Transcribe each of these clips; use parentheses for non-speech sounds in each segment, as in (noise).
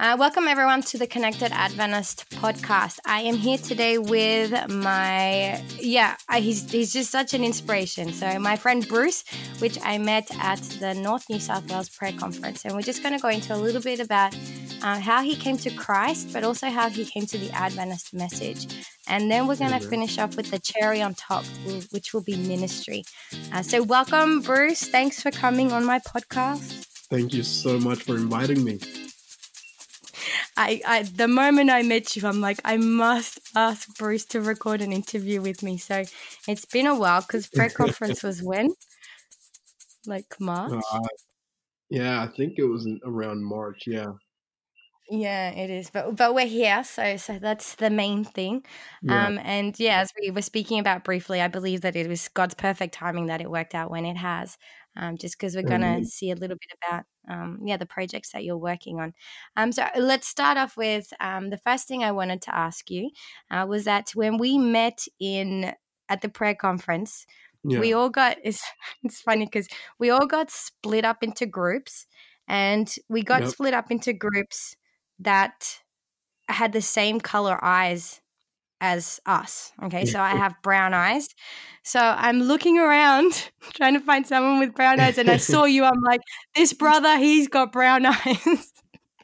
Uh, welcome, everyone, to the Connected Adventist podcast. I am here today with my, yeah, he's, he's just such an inspiration. So, my friend Bruce, which I met at the North New South Wales Prayer Conference. And we're just going to go into a little bit about uh, how he came to Christ, but also how he came to the Adventist message. And then we're going to finish off with the cherry on top, which will be ministry. Uh, so, welcome, Bruce. Thanks for coming on my podcast. Thank you so much for inviting me. I, I the moment I met you, I'm like, I must ask Bruce to record an interview with me. So it's been a while because (laughs) prayer conference was when, like March. Uh, yeah, I think it was around March. Yeah. Yeah, it is. But but we're here, so so that's the main thing. Yeah. Um and yeah, as we were speaking about briefly, I believe that it was God's perfect timing that it worked out when it has. Um, just because we're gonna mm-hmm. see a little bit about um, yeah the projects that you're working on. Um, so let's start off with um, the first thing I wanted to ask you uh, was that when we met in at the prayer conference, yeah. we all got (laughs) it's it's funny because we all got split up into groups, and we got yep. split up into groups that had the same color eyes as us. Okay, so I have brown eyes. So I'm looking around (laughs) trying to find someone with brown eyes, and I (laughs) saw you. I'm like, this brother, he's got brown (laughs) eyes.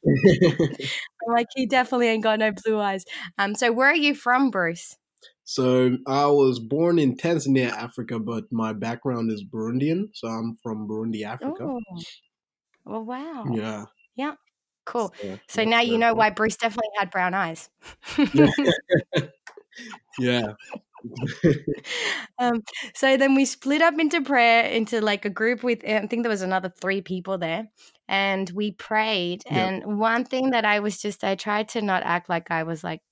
I'm like, he definitely ain't got no blue eyes. Um, so where are you from, Bruce? So I was born in Tanzania, Africa, but my background is Burundian. So I'm from Burundi, Africa. Oh, well, wow. Yeah. Yeah. Cool. So, so now you know why Bruce definitely had brown eyes. Yeah. um, so then we split up into prayer into like a group with I think there was another three people there, and we prayed. And one thing that I was just I tried to not act like I was like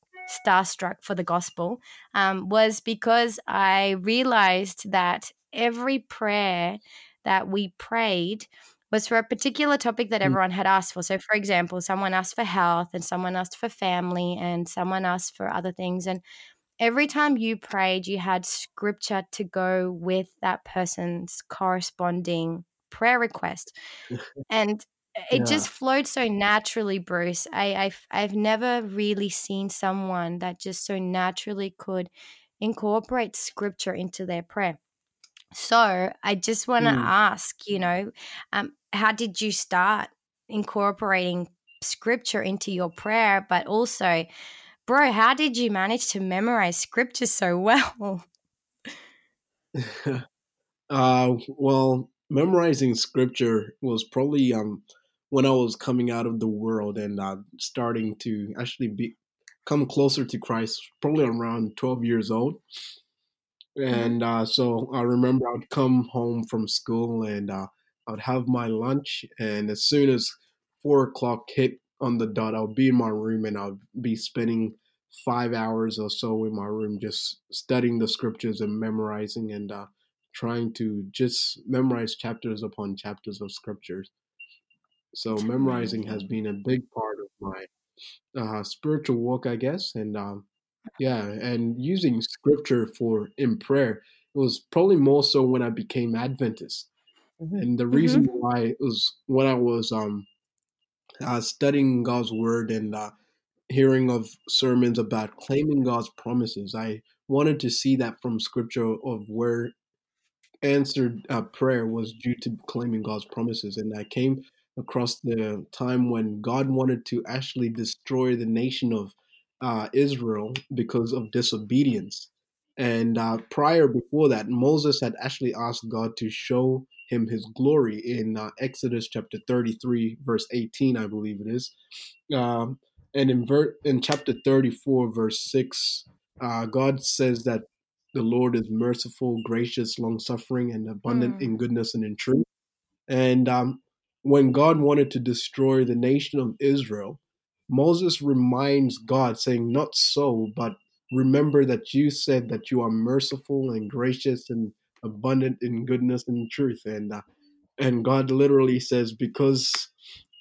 starstruck for the gospel um, was because I realized that every prayer that we prayed was for a particular topic that mm. everyone had asked for. So, for example, someone asked for health, and someone asked for family, and someone asked for other things. And every time you prayed, you had scripture to go with that person's corresponding prayer request. (laughs) and it yeah. just flowed so naturally, Bruce. I, I've, I've never really seen someone that just so naturally could incorporate scripture into their prayer. So I just want to mm. ask, you know, um, how did you start incorporating scripture into your prayer? But also, bro, how did you manage to memorize scripture so well? (laughs) (laughs) uh, well, memorizing scripture was probably um when I was coming out of the world and uh, starting to actually be come closer to Christ, probably around twelve years old. Mm-hmm. And uh, so I remember I'd come home from school and uh, I'd have my lunch, and as soon as four o'clock hit on the dot, I'll be in my room and I'll be spending five hours or so in my room just studying the scriptures and memorizing and uh, trying to just memorize chapters upon chapters of scriptures. So memorizing has been a big part of my uh, spiritual walk, I guess, and um, yeah, and using scripture for in prayer it was probably more so when I became Adventist. Mm-hmm. And the reason mm-hmm. why was when I was um uh, studying God's word and uh, hearing of sermons about claiming God's promises. I wanted to see that from scripture of where answered uh, prayer was due to claiming God's promises. And I came across the time when God wanted to actually destroy the nation of uh, Israel because of disobedience. And uh, prior before that, Moses had actually asked God to show him his glory in uh, Exodus chapter 33, verse 18, I believe it is. Um, and in, ver- in chapter 34, verse 6, uh, God says that the Lord is merciful, gracious, long suffering, and abundant mm. in goodness and in truth. And um, when God wanted to destroy the nation of Israel, Moses reminds God, saying, Not so, but remember that you said that you are merciful and gracious and abundant in goodness and truth and uh, and god literally says because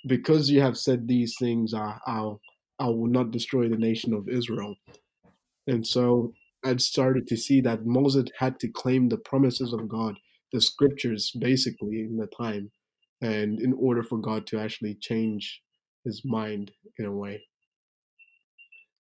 because you have said these things uh, i'll i will not destroy the nation of israel and so i started to see that moses had to claim the promises of god the scriptures basically in the time and in order for god to actually change his mind in a way.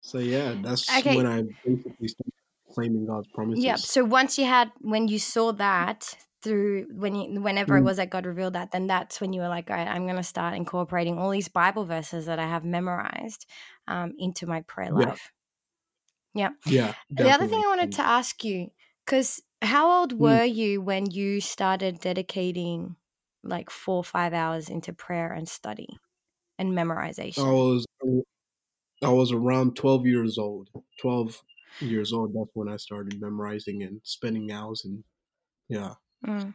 So yeah, that's Okay. when I basically started claiming God's promises. Yeah. So once you had, when you saw that through, when you, whenever it Mm. was that God revealed that, then that's when you were like, all right, I'm going to start incorporating all these Bible verses that I have memorized um, into my prayer life. Yeah. Yeah. The other thing. I wanted to ask you, because how old Mm. were you when you started dedicating like four or five hours into prayer and study and memorization? I was I was around twelve years old. Twelve years old. That's when I started memorizing and spending hours and yeah. Mm.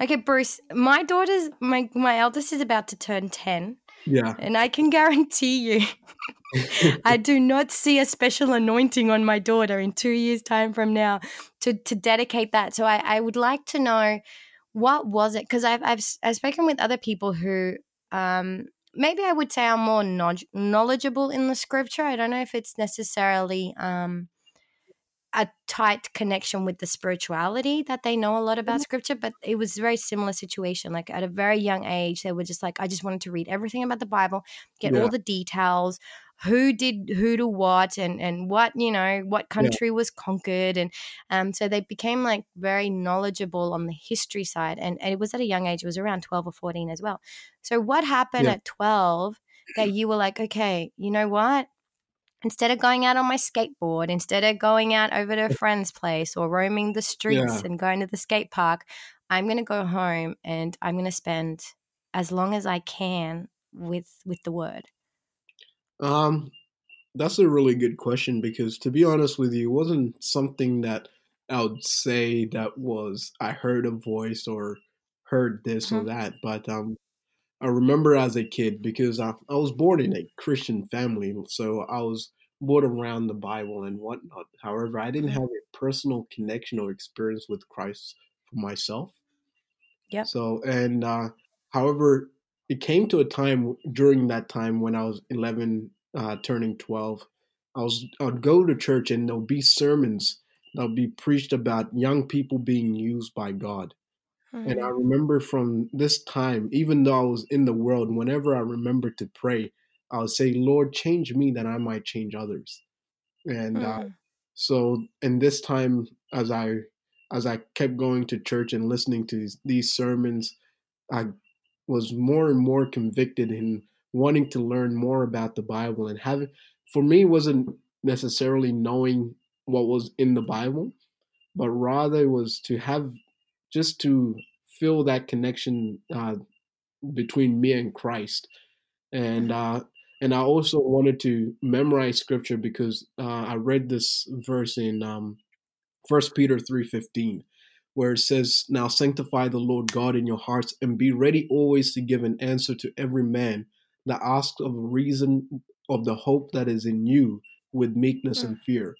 Okay, Bruce, my daughter's, my, my eldest is about to turn 10, Yeah. (laughs) and I can guarantee you I do not see a special anointing on my daughter in two years' time from now to to dedicate that. So I, I would like to know what was it because I've, I've I've spoken with other people who um maybe I would say I'm more knowledgeable in the scripture. I don't know if it's necessarily um a tight connection with the spirituality that they know a lot about scripture but it was a very similar situation like at a very young age they were just like i just wanted to read everything about the bible get Yeah. all the details who did who to what and and what you know what country was conquered and um so they became like very knowledgeable on the history side and, and it was at a young age it was around 12 or 14 as well so what happened Yeah. at 12 that you were like okay you know what instead of going out on my skateboard, instead of going out over to a friend's place or roaming the streets Yeah. and going to the skate park, I'm going to go home and I'm going to spend as long as I can with with the word. Um that's a really good question because to be honest with you, it wasn't something that I would say that was I heard a voice or heard this or Mhm. that, but um I remember as a kid because I, I was born in a Christian family, so I was born around the Bible and whatnot. However, I didn't Mhm. have a personal connection or experience with Christ for myself. Yeah. So, and uh, however, it came to a time during that time when I was 11, uh, turning 12. I was I'd go to church and there'll be sermons that'll be preached about young people being used by God. And I remember from this time, even though I was in the world, whenever I remember to pray, I would say, Lord, change me that I might change others. And uh, Mm. so, in this time, as I as I kept going to church and listening to these, these sermons, I was more and more convicted in wanting to learn more about the Bible and having. For me, it wasn't necessarily knowing what was in the Bible, but rather it was to have just to feel that connection uh, between me and Christ, and Mhm. uh, and I also wanted to memorize scripture because uh, I read this verse in um, First Peter three fifteen, where it says, "Now sanctify the Lord God in your hearts, and be ready always to give an answer to every man that asks of a reason of the hope that is in you with meekness Mm. and fear."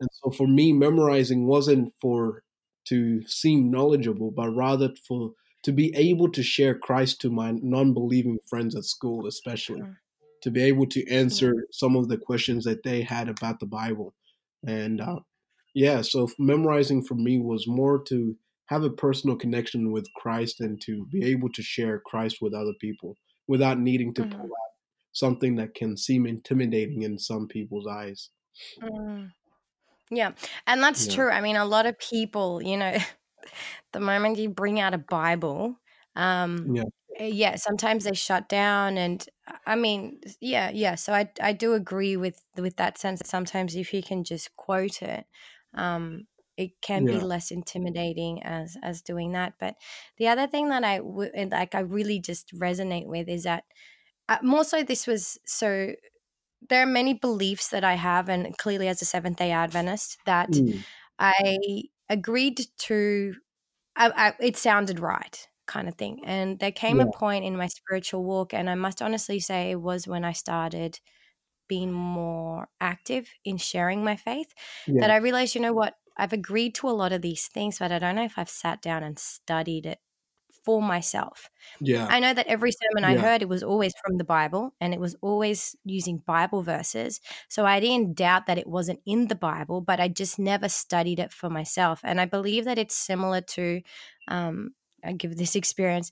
And so for me, memorizing wasn't for to seem knowledgeable, but rather for to be able to share Christ to my non-believing friends at school, especially to be able to answer some of the questions that they had about the Bible. And uh, yeah, so memorizing for me was more to have a personal connection with Christ and to be able to share Christ with other people without needing to pull Mhm. out something that can seem intimidating in some people's eyes. Mm. Yeah, and that's Yeah. true. I mean, a lot of people, you know, (laughs) the moment you bring out a Bible, um, Yeah. eh, yeah, sometimes they shut down, and uh, I mean, s- yeah, yeah. So I I do agree with with that sense. That sometimes if you can just quote it, um, it can be Yeah. less intimidating as as doing that. But the other thing that I w- and, like I really just resonate with is that uh, more so this was so there are many beliefs that I have, and clearly as a Seventh Day Adventist, that Mm. I agreed to. I, I, it sounded right, kind of thing. And there came a point in my spiritual walk, and I must honestly say it was when I started being more active in sharing my faith Yeah. that I realized, you know what, I've agreed to a lot of these things, but I don't know if I've sat down and studied it for myself. Yeah. I know that every sermon I Yeah. heard, it was always from the Bible and it was always using Bible verses. So I didn't doubt that it wasn't in the Bible, but I just never studied it for myself. And I believe that it's similar to, um, I give this experience.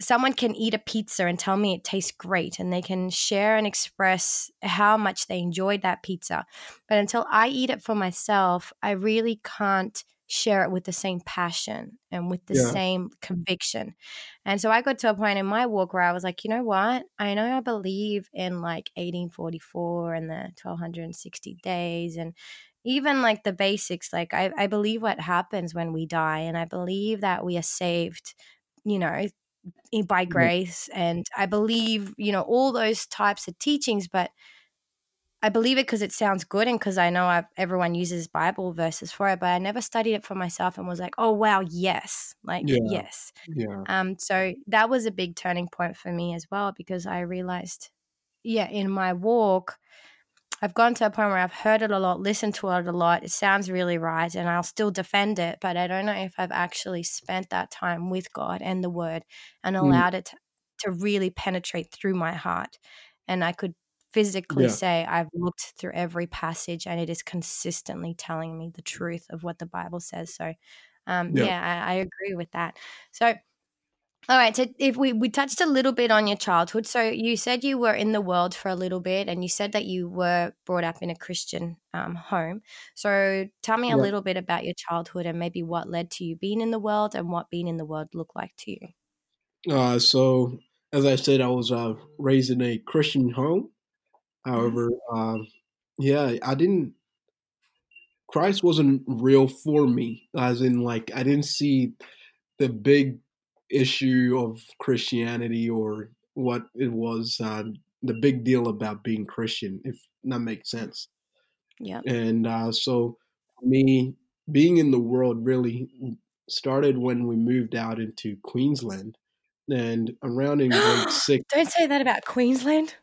someone can eat a pizza and tell me it tastes great and they can share and express how much they enjoyed that pizza. But until I eat it for myself, I really can't share it with the same passion and with the yeah. same conviction. And so I got to a point in my walk where I was like, you know what? I know I believe in like 1844 and the 1260 days and even like the basics. Like, I, I believe what happens when we die, and I believe that we are saved, you know, by grace. And I believe, you know, all those types of teachings, but I believe it because it sounds good and because I know I've, everyone uses Bible verses for it, but I never studied it for myself and was like, oh, wow, yes. Like, yeah. yes. Yeah. Um, so that was a big turning point for me as well because I realized, yeah, in my walk, I've gone to a point where I've heard it a lot, listened to it a lot. It sounds really right, and I'll still defend it, but I don't know if I've actually spent that time with God and the Word and mm. allowed mm. it to, to, really penetrate through my heart. And I could physically yeah. say I've looked through every passage, and it is consistently telling me the truth of what the Bible says. So, um, yeah, yeah I, I agree with that. So, all right. So if we we touched a little bit on your childhood, so you said you were in the world for a little bit, and you said that you were brought up in a Christian um, home. So tell me a little bit about your childhood and maybe what led to you being in the world and what being in the world looked like to you. Uh, so as I said, I was uh, raised in a Christian home. Mm-hmm. However, uh, yeah, I didn't. Christ wasn't real for me, as in like I didn't see the big issue of Christianity or what it was uh, the big deal about being Christian, if that makes sense. Yeah. And uh, so, me being in the world really started when we moved out into Queensland. And around in grade (gasps) six. Don't say that about Queensland.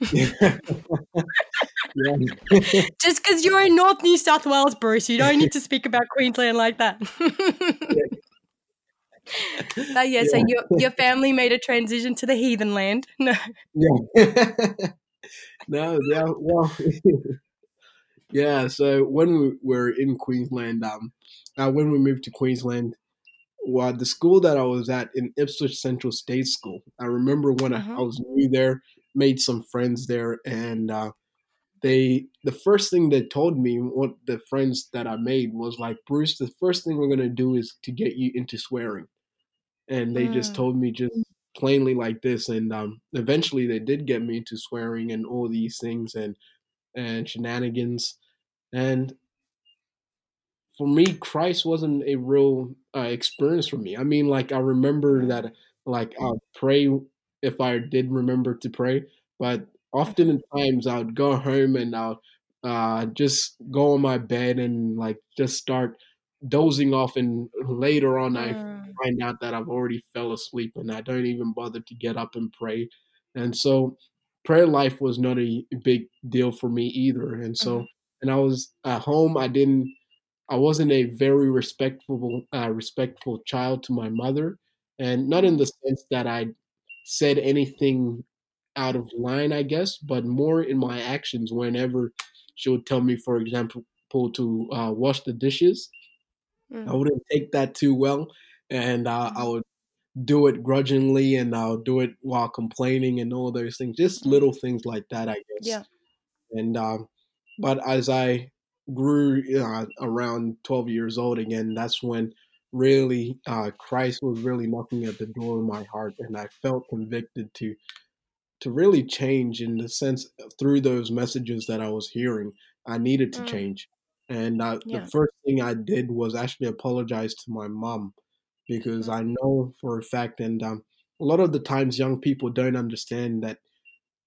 (laughs) (laughs) Just because you're in North New South Wales, Bruce, you don't need to speak about Queensland like that. (laughs) But yeah, yeah, so your your family made a transition to the heathen land. No. Yeah. no, yeah, well, yeah. So when we were in Queensland, um, uh, when we moved to Queensland, well, the school that I was at in Ipswich Central State School, I remember when uh-huh. I, I, was new there, made some friends there, and uh, they the first thing they told me, what the friends that I made was like, Bruce, the first thing we're gonna do is to get you into swearing and they mm. just told me just plainly like this and um, eventually they did get me into swearing and all these things and and shenanigans and for me christ wasn't a real uh, experience for me. I mean like i remember that like i'd pray if i did remember to pray but often times i would go home and i'll uh, just go on my bed and like just start dozing off and later on i mm. find out that i've already fell asleep and i don't even bother to get up and pray. And so prayer life was not a big deal for me either. And so and i was at home i didn't i wasn't a very respectful uh, respectful child to my mother and not in mm. the sense that i said anything out of line i guess but more in my actions whenever she would tell me for example to uh, wash the dishes Mm. I wouldn't take that too well, and uh, I mm-hmm. would do it grudgingly, and I'll do it while complaining and all those things. Just mm. little things like that, I guess. Yeah. And um, but as I grew uh, around 12 years old again, that's when really uh, Christ was really knocking at the door of my heart, and I felt convicted to to really change in the sense through those messages that I was hearing. I needed to mm. change. And I, yeah. the first thing I did was actually apologize to my mom because I know for a fact, and um, a lot of the times young people don't understand that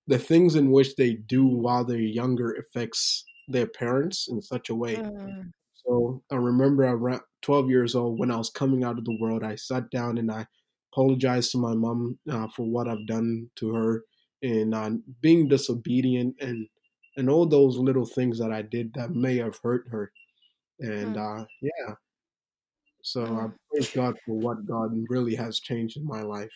the things in which they do while they're younger affects their parents in such a way. Mm. So I remember around 12 years old when I was coming out of the world, I sat down and I apologized to my mom uh, for what I've done to her and uh, being disobedient and and all those little things that I did that may have hurt her. And mm. uh, yeah, so mm. I praise God for what God really has changed in my life.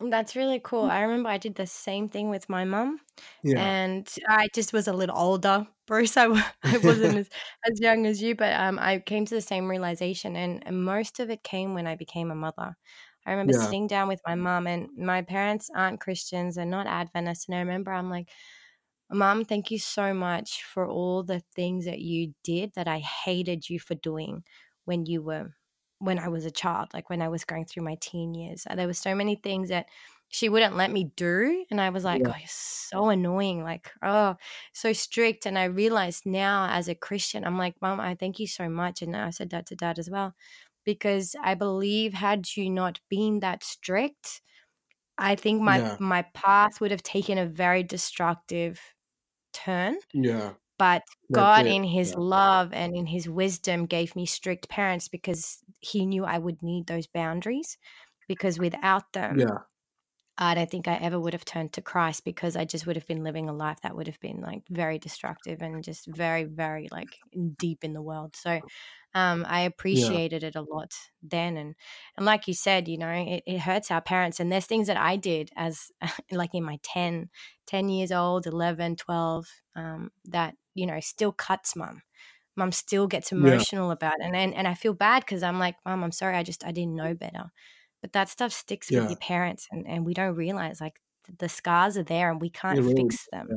That's really cool. I remember I did the same thing with my mom. yeah. and I just was a little older, Bruce. I, (laughs) I wasn't as, (laughs) as young as you, but um, I came to the same realization, and, and most of it came when I became a mother. I remember Yeah. sitting down with my mom, and my parents aren't Christians and not Adventists. And I remember I'm like, Mom, thank you so much for all the things that you did that I hated you for doing when you were when I was a child, like when I was going through my teen years. There were so many things that she wouldn't let me do. And I was like, Yeah. oh, you're so annoying. Like, oh, so strict. And I realized now as a Christian, I'm like, Mom, I thank you so much. And I said that to dad as well. Because I believe had you not been that strict, I think my Yeah. my path would have taken a very destructive turn. Yeah. But That's God, it. in His Yeah. love and in His wisdom, gave me strict parents because He knew I would need those boundaries. Because without them, Yeah. I don't think I ever would have turned to Christ because I just would have been living a life that would have been like very destructive and just very, very like deep in the world. So um, I Yeah. appreciated it a lot then. And, and like you said, you know, it, it hurts our parents. And there's things that I did as (laughs) like in my 10, 10 years old, 11, 12, um, that, you know, still cuts mum. Mum still gets Yeah. emotional about it. And, and, and I feel bad because I'm like, Mum, I'm sorry. I just, I didn't know better but that stuff sticks with your parents and, and we don't realize like the scars are there and we can't really fix them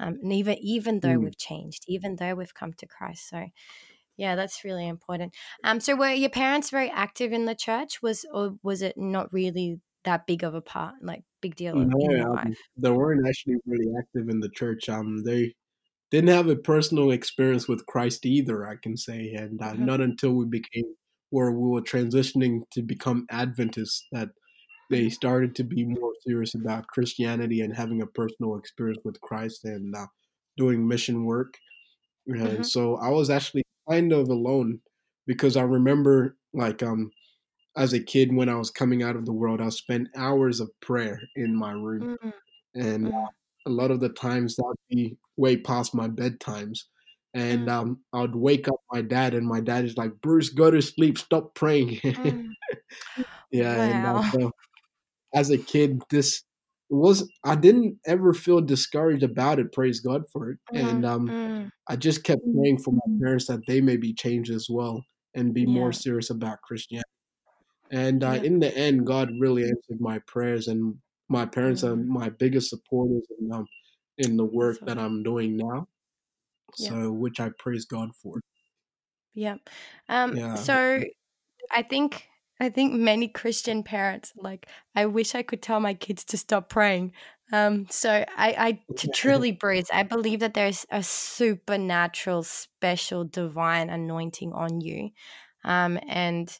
um, and even even though Mm. we've changed even though we've come to christ so yeah that's really important um so were your parents very active in the church was or was it not really that big of a part like big deal in No, your um, life they weren't actually really active in the church. Um, they didn't have a personal experience with Christ either, I can say, and uh, Mhm. not until we became where we were transitioning to become Adventists that they Mhm. started to be more serious about Christianity and having a personal experience with Christ and uh, doing mission work. And Mhm. so I was actually kind of alone because I remember, like, um, as a kid when I was coming out of the world, I spent hours of prayer in my room, Mm, and uh, a lot of the times that would be way past my bedtimes. And mm, um, I would wake up my dad, and my dad is like, "Bruce, go to sleep. Stop praying." mm. (laughs) yeah, and uh, so as a kid, this was I didn't ever feel discouraged about it. Praise God for it, and mm, um, mm. I just kept praying for my parents that they may be changed as well and be more serious about Christianity. And uh, yeah in the end, God really answered my prayers, and my parents are mm. my biggest supporters in um, in the work that I'm doing now. Yeah So, which I praise God for. yeah um Yeah, so I think I think many Christian parents like I wish I could tell my kids to stop praying. Um, so I, I (laughs) to truly Bruce, I believe that there's a supernatural, special, divine anointing on you. Um, and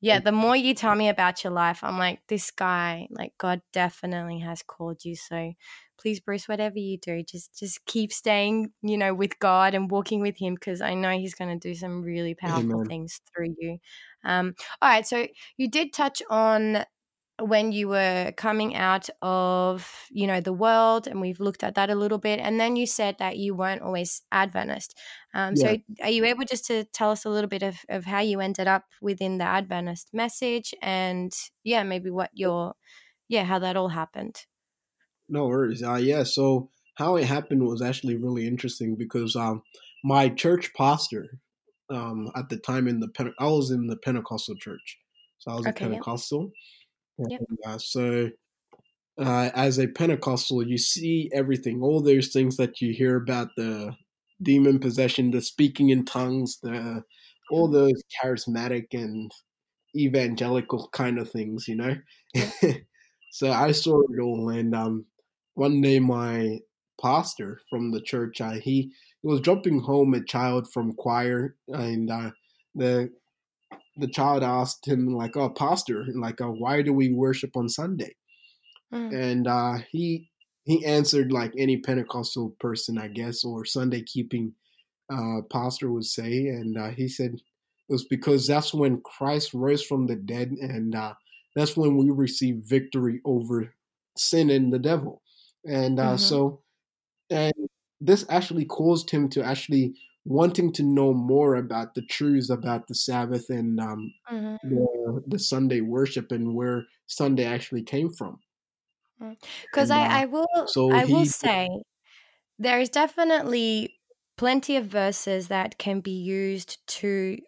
yeah, the more you tell me about your life, I'm like, this guy, like God definitely has called you. So please, Bruce, whatever you do, just just keep staying, you know, with God and walking with Him because I know He's going to do some really powerful Amen. things through you. Um, all right, so you did touch on when you were coming out of you know the world and we've looked at that a little bit and then you said that you weren't always adventist um, Yeah. so are you able just to tell us a little bit of, of how you ended up within the adventist message and yeah maybe what your yeah how that all happened No worries. Uh, yeah. So how it happened was actually really interesting because um, my church pastor um, at the time in the Pente- I was in the Pentecostal church, so I was a okay yeah Pentecostal. Yep. And, uh, so uh, as a Pentecostal, you see everything, all those things that you hear about the demon possession, the speaking in tongues, the all those charismatic and evangelical kind of things, you know. (laughs) so I saw it all, and um, one day my pastor from the church, uh, he, he was dropping home a child from choir, and uh, the the child asked him like, "Oh, pastor, like, uh, why do we worship on Sunday?" Mm, And uh, he he answered like any Pentecostal person, I guess, or Sunday keeping uh, pastor would say, and uh, he said it was because that's when Christ rose from the dead, and uh, that's when we receive victory over sin and the devil. And uh, mhm, so, and this actually caused him to actually wanting to know more about the truths about the Sabbath and um, mhm, the the Sunday worship and where Sunday actually came from. because I, uh, I will so I will say there is definitely plenty of verses that can be used to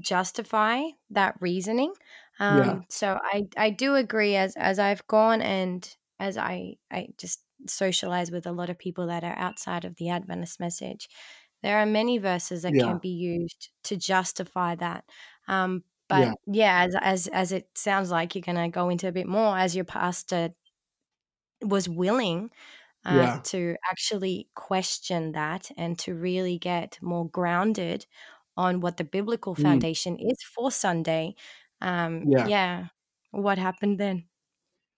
justify that reasoning. Um, yeah. So I I do agree as as I've gone and as I I just socialize with a lot of people that are outside of the Adventist message. There are many verses that yeah. can be used to justify that. Um, but yeah. yeah, as as as it sounds like you're going to go into a bit more as your pastor was willing uh, yeah. to actually question that and to really get more grounded on what the biblical mm. foundation mm. is for Sunday. Um, yeah. yeah. What happened then?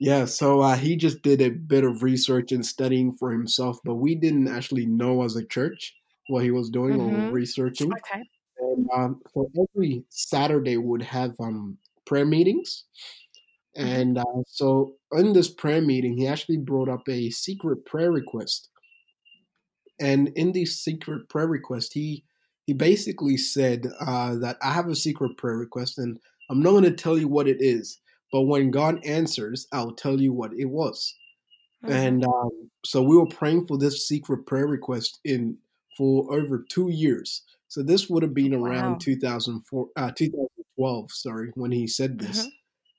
Yeah, so uh, he just did a bit of research and studying for himself, but we didn't actually know as a church what he was doing mm-hmm. or researching. Okay. And um, so every Saturday would have um, prayer meetings. Mm-hmm. And uh, so in this prayer meeting, he actually brought up a secret prayer request. And in this secret prayer request, he he basically said uh, that I have a secret prayer request, and I'm not going to tell you what it is, but when God answers, I'll tell you what it was. Mm-hmm. And um, so we were praying for this secret prayer request in for over two years. So this would have been around wow. 2004, uh, 2012, sorry, when he said this. Mm-hmm.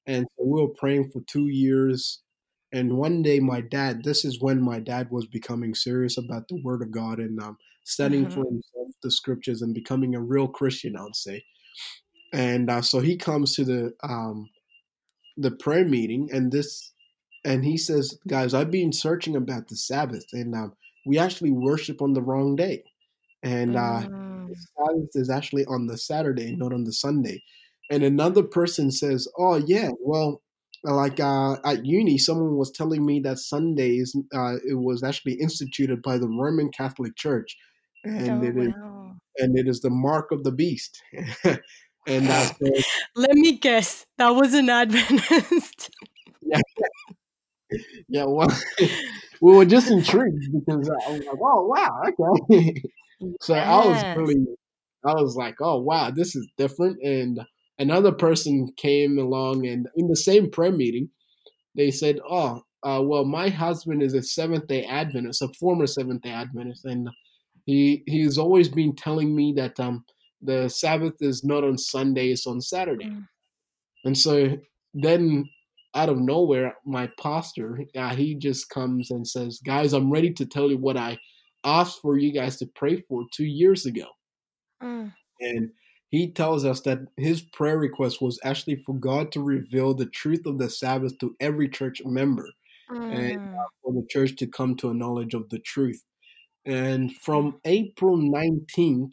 And so we were praying for two years. And one day, my dad, this is when my dad was becoming serious about the Word of God and um, studying mm-hmm. for himself the scriptures and becoming a real Christian, I would say. And uh, so he comes to the um, the prayer meeting, and this, and he says, "Guys, I've been searching about the Sabbath, and um, we actually worship on the wrong day, and uh, mm. Sabbath is actually on the Saturday, not on the Sunday." And another person says, "Oh yeah, well." Like uh, at uni, someone was telling me that Sundays uh, it was actually instituted by the Roman Catholic Church, and oh, it is wow. and it is the mark of the beast. (laughs) and that's (laughs) let me guess, that was an Adventist. yeah, (laughs) yeah. Well, (laughs) we were just intrigued because I was like, "Oh wow, okay." so yes. I was really, I was like, "Oh wow, this is different." And another person came along, and in the same prayer meeting, they said, "Oh, uh, well, my husband is a Seventh Day Adventist, a former Seventh Day Adventist, and he he's always been telling me that um the Sabbath is not on Sunday, it's on Saturday. Mm. And so then out of nowhere, my pastor, uh, he just comes and says, Guys, I'm ready to tell you what I asked for you guys to pray for two years ago. Mm. And he tells us that his prayer request was actually for God to reveal the truth of the Sabbath to every church member mm. and for the church to come to a knowledge of the truth. And from April 19th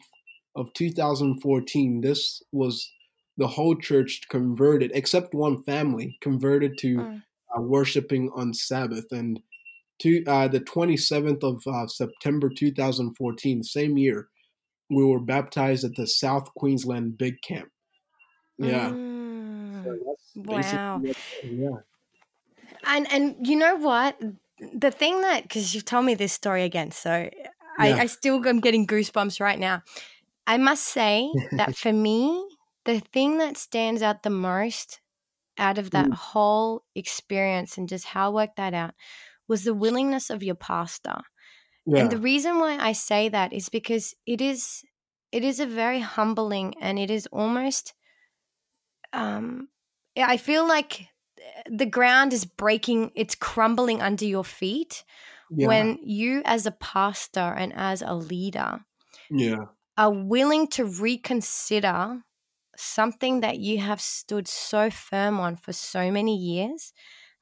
of 2014, this was the whole church converted, except one family, converted to mm. uh, worshiping on Sabbath. And to uh, the 27th of uh, September 2014, same year, we were baptized at the South Queensland Big Camp. Yeah. Mm. So wow. Yeah. And and you know what? the thing that because you've told me this story again, so yeah. I, I still am getting goosebumps right now. I must say that (laughs) for me, the thing that stands out the most out of that mm. whole experience and just how I worked that out was the willingness of your pastor. Yeah. And the reason why I say that is because it is it is a very humbling and it is almost um I feel like the ground is breaking, it's crumbling under your feet yeah. when you, as a pastor and as a leader, yeah. Are willing to reconsider something that you have stood so firm on for so many years.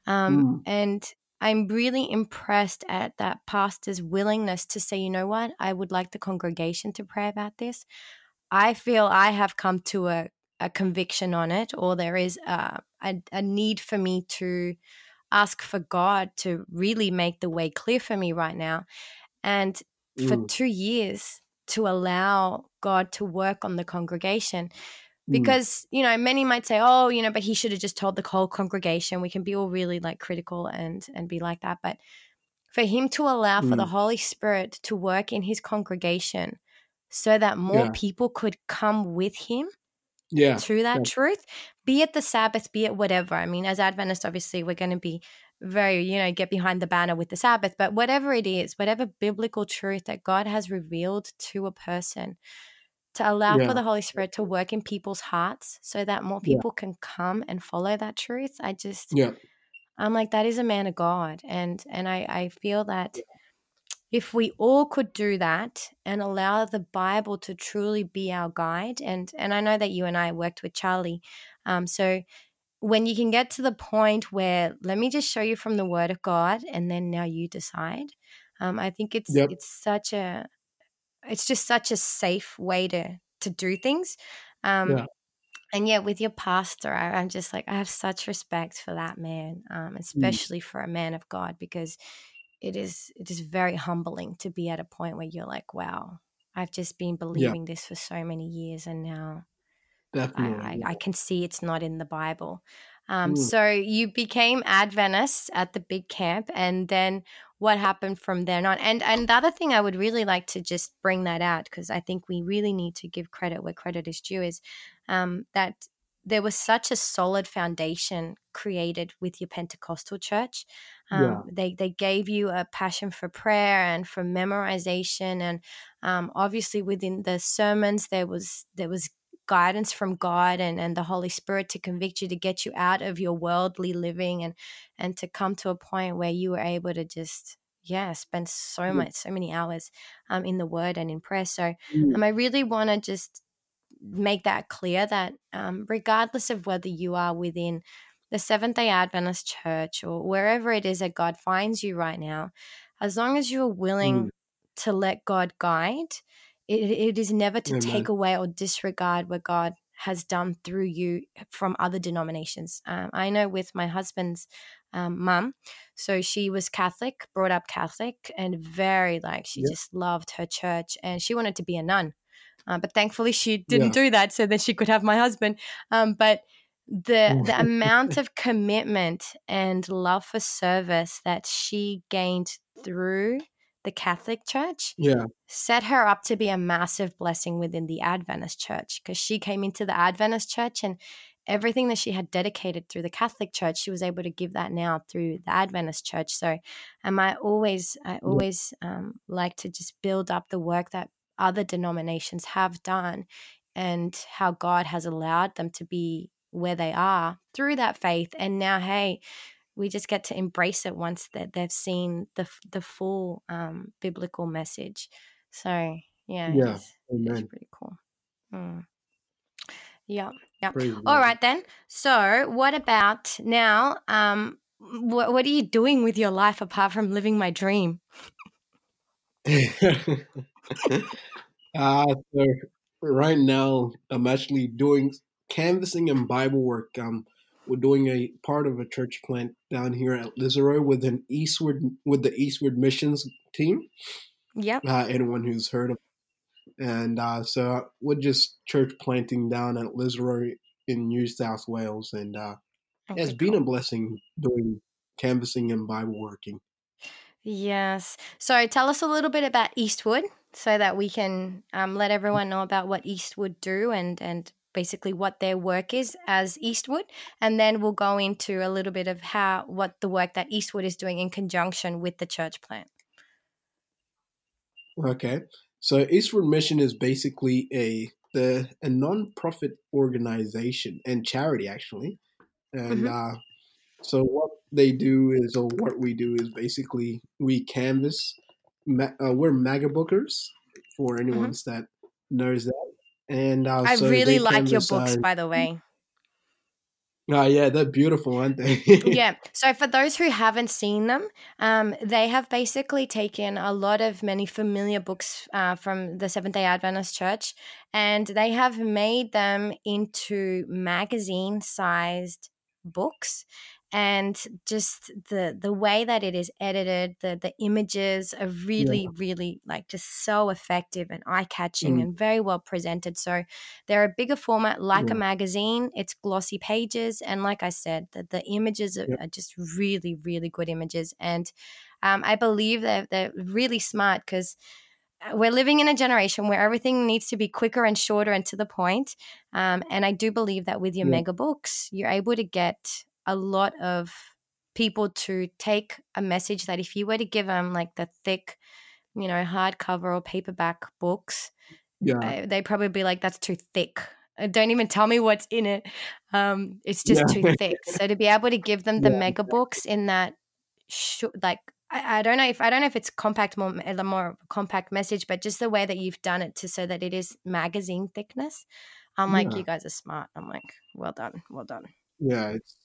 Um, mm. And I'm really impressed at that pastor's willingness to say, you know what, I would like the congregation to pray about this. I feel I have come to a a conviction on it or there is a, a, a, need for me to ask for God to really make the way clear for me right now. And for mm. two years, to allow God to work on the congregation. Mm. Because, mm. you know, many might say, oh, you know, but he should have just told the whole congregation. We can be all really like critical and and be like that. But for him to allow mm. for the mm. Holy Spirit to work in his congregation so that more yeah. people could come with him yeah to that yeah. truth be it the sabbath be it whatever i mean as adventists obviously we're going to be very you know get behind the banner with the sabbath but whatever it is whatever biblical truth that god has revealed to a person to allow Yeah. for the Holy Spirit to work in people's hearts so that more Yeah. people can come and follow that truth. I just Yeah. I'm like that is a man of God and and I I feel that if we all could do that and allow the Bible to truly be our guide and and I know that you and I worked with Charlie um so when you can get to the point where let me just show you from the word of God and then now you decide um I think it's Yep. it's such a it's just such a safe way to to do things um Yeah. and yeah with your pastor I, i'm just like i have such respect for that man um, Mm. especially for a man of god because it is it is very humbling to be at a point where you're like wow i've just been believing this for so many years and now Definitely. I, I can see it's not in the Bible. Um, Mm. so you became Adventist at the big camp, and then what happened from then on? And and the other thing I would really like to just bring that out because I think we really need to give credit where credit is due is um, that there was such a solid foundation created with your Pentecostal church. Um, Yeah. They they gave you a passion for prayer and for memorization, and um, obviously within the sermons there was there was guidance from God and, and the Holy Spirit to convict you to get you out of your worldly living and and to come to a point where you were able to just yeah spend so Yeah. much so many hours um, in the Word and in prayer. So Mm. um, I really want to just make that clear that um, regardless of whether you are within the Seventh day Adventist church or wherever it is that God finds you right now, as long as you're willing Mm. to let God guide, it, it is never to Amen. take away or disregard what God has done through you from other denominations. Um, I know with my husband's um, mum, so she was Catholic, brought up Catholic, and very like she Yeah. just loved her church and she wanted to be a nun. Uh, but thankfully, she didn't Yeah. do that, so that she could have my husband. Um, but the the amount (laughs) of commitment and love for service that she gained through the Catholic Church Yeah. set her up to be a massive blessing within the Adventist Church because she came into the Adventist Church and everything that she had dedicated through the Catholic Church, she was able to give that now through the Adventist Church. So, um, I always, I always um, like to just build up the work that other denominations have done and how God has allowed them to be where they are through that faith. And now, hey, we just get to embrace it once that they've seen the the full um, biblical message. So yeah, Yeah. is it's pretty cool. Mm. Yeah, yeah. Praise All right then. So what about now? Um, what what are you doing with your life apart from living my dream? (laughs) uh, so right now, I'm actually doing canvassing and Bible work. Um, we're doing a part of a church plant down here at Liseroy with an Eastward with the Eastward Missions team. Yep. Uh, anyone who's heard of, and uh, so we're just church planting down at Liseroy in New South Wales, and uh, Okay, it's been a blessing doing canvassing and Bible working. Yes. So tell us a little bit about Eastwood so that we can um, let everyone know about what Eastwood do and, and basically what their work is as Eastwood. And then we'll go into a little bit of how what the work that Eastwood is doing in conjunction with the church plant. Okay. So Eastwood Mission is basically a the a non-profit organization and charity actually. And Mhm. uh so what they do is or what we do is basically we canvas ma- uh, we're maga bookers for anyone that knows that. And uh. I so really like your books, by the way. oh yeah, they're beautiful, aren't they? (laughs) yeah. So for those who haven't seen them, um, they have basically taken a lot of many familiar books uh, from the Seventh Day Adventist Church, and they have made them into magazine-sized books. And just the the way that it is edited, the the images are really, really like just so effective and eye catching Mm. and very well presented. So they're a bigger format, like Yeah. a magazine. It's glossy pages, and like I said, the, the images are, Yep. are just really, really good images. And um, I believe that they're really smart because we're living in a generation where everything needs to be quicker and shorter and to the point. Um, and I do believe that with your Yeah. mega books, you're able to get a lot of people to take a message that if you were to give them like the thick, you know, hardcover or paperback books, Yeah. I, they probably be like, "That's too thick." Uh, don't even tell me what's in it. Um, it's just Yeah. too (laughs) thick. So to be able to give them the Yeah, mega books in that, sh- like I, I don't know if I don't know if it's compact more the more compact message, but just the way that you've done it to so that it is magazine thickness. I'm like, you guys are smart. I'm like, well done, well done. Yeah, it's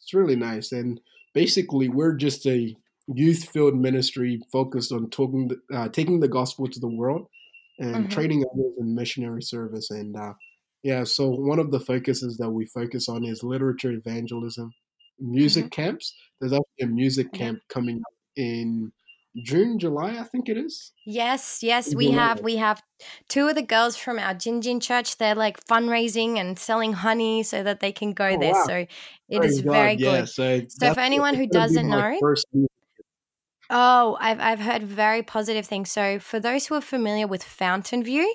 it's really nice, and basically, we're just a youth-filled ministry focused on talking, uh, taking the gospel to the world, and Mhm. training others in missionary service. And uh, yeah, so one of the focuses that we focus on is literature evangelism, music camps. There's actually a music Mm-hmm. Camp coming up in June, July, I think it is. Yes, yes, we have we have two of the girls from our Jinjin church. They're like fundraising and selling honey so that they can go Oh, there. wow. So it Praise is God, very yeah, good. So, So for anyone who it's gonna be doesn't know, first Oh, I've I've heard very positive things. So for those who are familiar with Fountainview,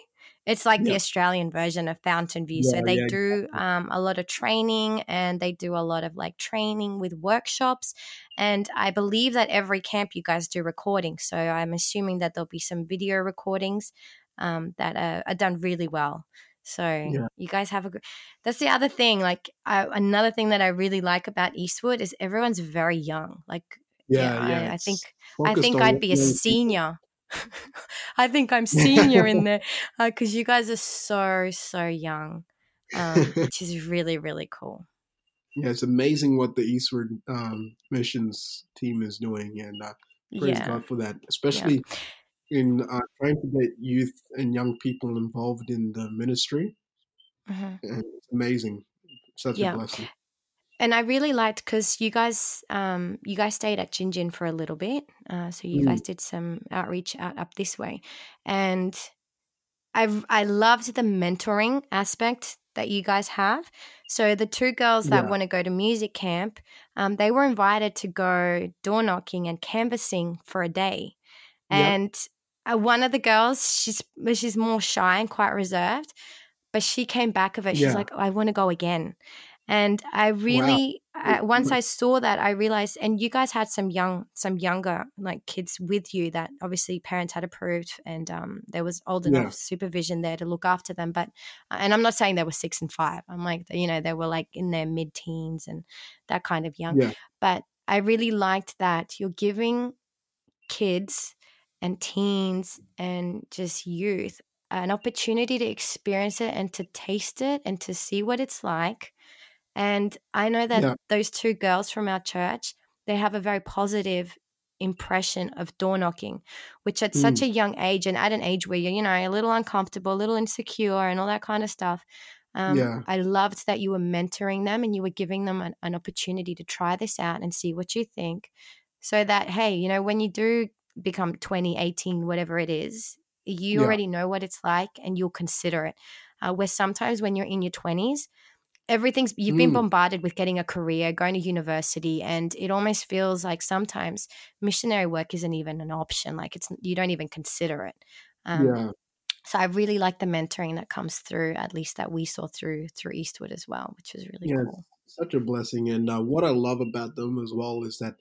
it's like the Australian version of Fountainview. so they yeah, do um, a lot of training and they do a lot of like training with workshops. And I believe that every camp you guys do recording. So I'm assuming that there'll be some video recordings um, that are, are done really well. So Yeah. you guys have a good. That's the other thing. Like I, another thing that I really like about Eastwood is everyone's very young. Like Yeah, yeah. I, I think I think I'd be a senior. (laughs) I think I'm senior in there because you guys are so so young, um, (laughs) which is really really cool. Yeah, it's amazing what the Eastward um, missions team is doing, and uh, praise Yeah, God for that. Especially in uh, trying to get youth and young people involved in the ministry, Mhm. and it's amazing. Such Yeah. a blessing. And I really liked because you guys um, you guys stayed at Jinjin for a little bit, uh, so you Mm. guys did some outreach out up this way, and I I loved the mentoring aspect that you guys have. So the two girls that Yeah. want to go to music camp, um, they were invited to go door knocking and canvassing for a day, Yep. and uh, one of the girls she's she's more shy and quite reserved, but she came back of it. She's Yeah. like, I want to go again. And I really, I, once I saw that, I realized, and you guys had some young, some younger like kids with you that obviously parents had approved, and um, there was old Yeah. enough supervision there to look after them. But, uh, and I'm not saying they were six and five. I'm like, you know, they were like in their mid teens and that kind of young. Yeah. But I really liked that you're giving kids and teens and just youth an opportunity to experience it and to taste it and to see what it's like. And I know that Yeah. those two girls from our church, they have a very positive impression of door knocking, which at such Mm. a young age and at an age where you're, you know, a little uncomfortable, a little insecure and all that kind of stuff. Um, Yeah. I loved that you were mentoring them and you were giving them an, an opportunity to try this out and see what you think. So that, hey, you know, when you do become 20, 18, whatever it is, you Yeah. already know what it's like and you'll consider it. Uh, where sometimes when you're in your 20s, everything's you've been Mm. bombarded with getting a career, going to university, and it almost feels like sometimes missionary work isn't even an option. Like it's you don't even consider it. Um, yeah. So I really like the mentoring that comes through, at least that we saw through through Eastwood as well, which was really Yeah. cool. Such a blessing. And uh, what I love about them as well is that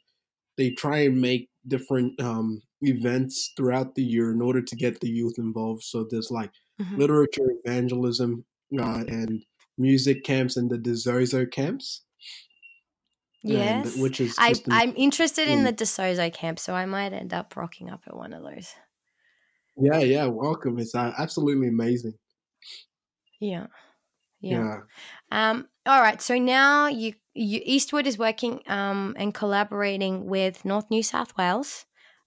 they try and make different um, events throughout the year in order to get the youth involved. So there's like Mhm. literature evangelism uh, and music camps and the Desozo camps. and- Yes, which is I an- I'm interested in Mm. the DeSozo camp, so I might end up rocking up at one of those. yeah, yeah, welcome. It's uh, absolutely amazing. Yeah, yeah. Yeah. Um, all right. So now you, you Eastwood is working um, and collaborating with North New South Wales.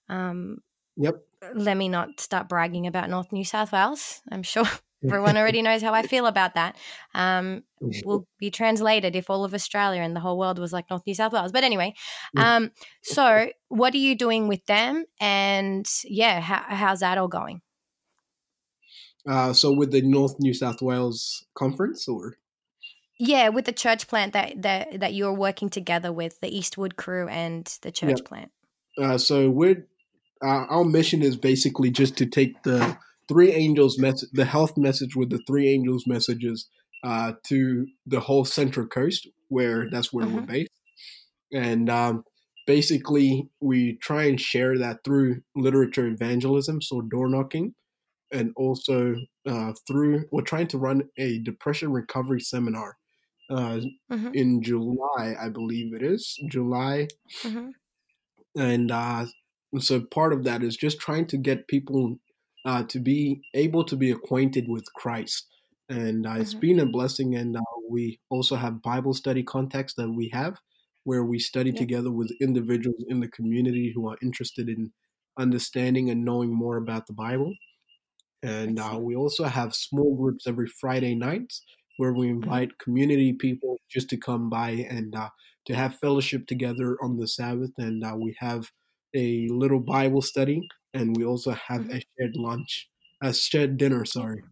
Um, Yep. let me not start bragging about North New South Wales. I'm sure everyone already knows how I feel about that. Um, will be translated if all of Australia and the whole world was like North New South Wales. But anyway, um, so what are you doing with them? And yeah, how, how's that all going? Uh, so with the North New South Wales conference, or Yeah, with the church plant that that that you're working together with the Eastwood crew and the church plant. uh, so we're uh, our mission is basically just to take the three angels message, the health message with the three angels messages uh, to the whole Central Coast, where that's where we're Mhm. based, and um, basically we try and share that through literature evangelism, so door knocking, and also uh, through we're trying to run a depression recovery seminar uh, mm-hmm. in July, I believe it is July, mm-hmm. and uh, so part of that is just trying to get people uh, to be able to be acquainted with Christ, and uh, it's mm-hmm. been a blessing. And uh, we also have Bible study context that we have where we study yeah. together with individuals in the community who are interested in understanding and knowing more about the Bible. And uh, we also have small groups every Friday nights where we mm-hmm. invite mm-hmm. community people just to come by and uh, to have fellowship together on the Sabbath. And uh, we have a little Bible study, and we also have mm-hmm. a shared lunch, a shared dinner. Sorry.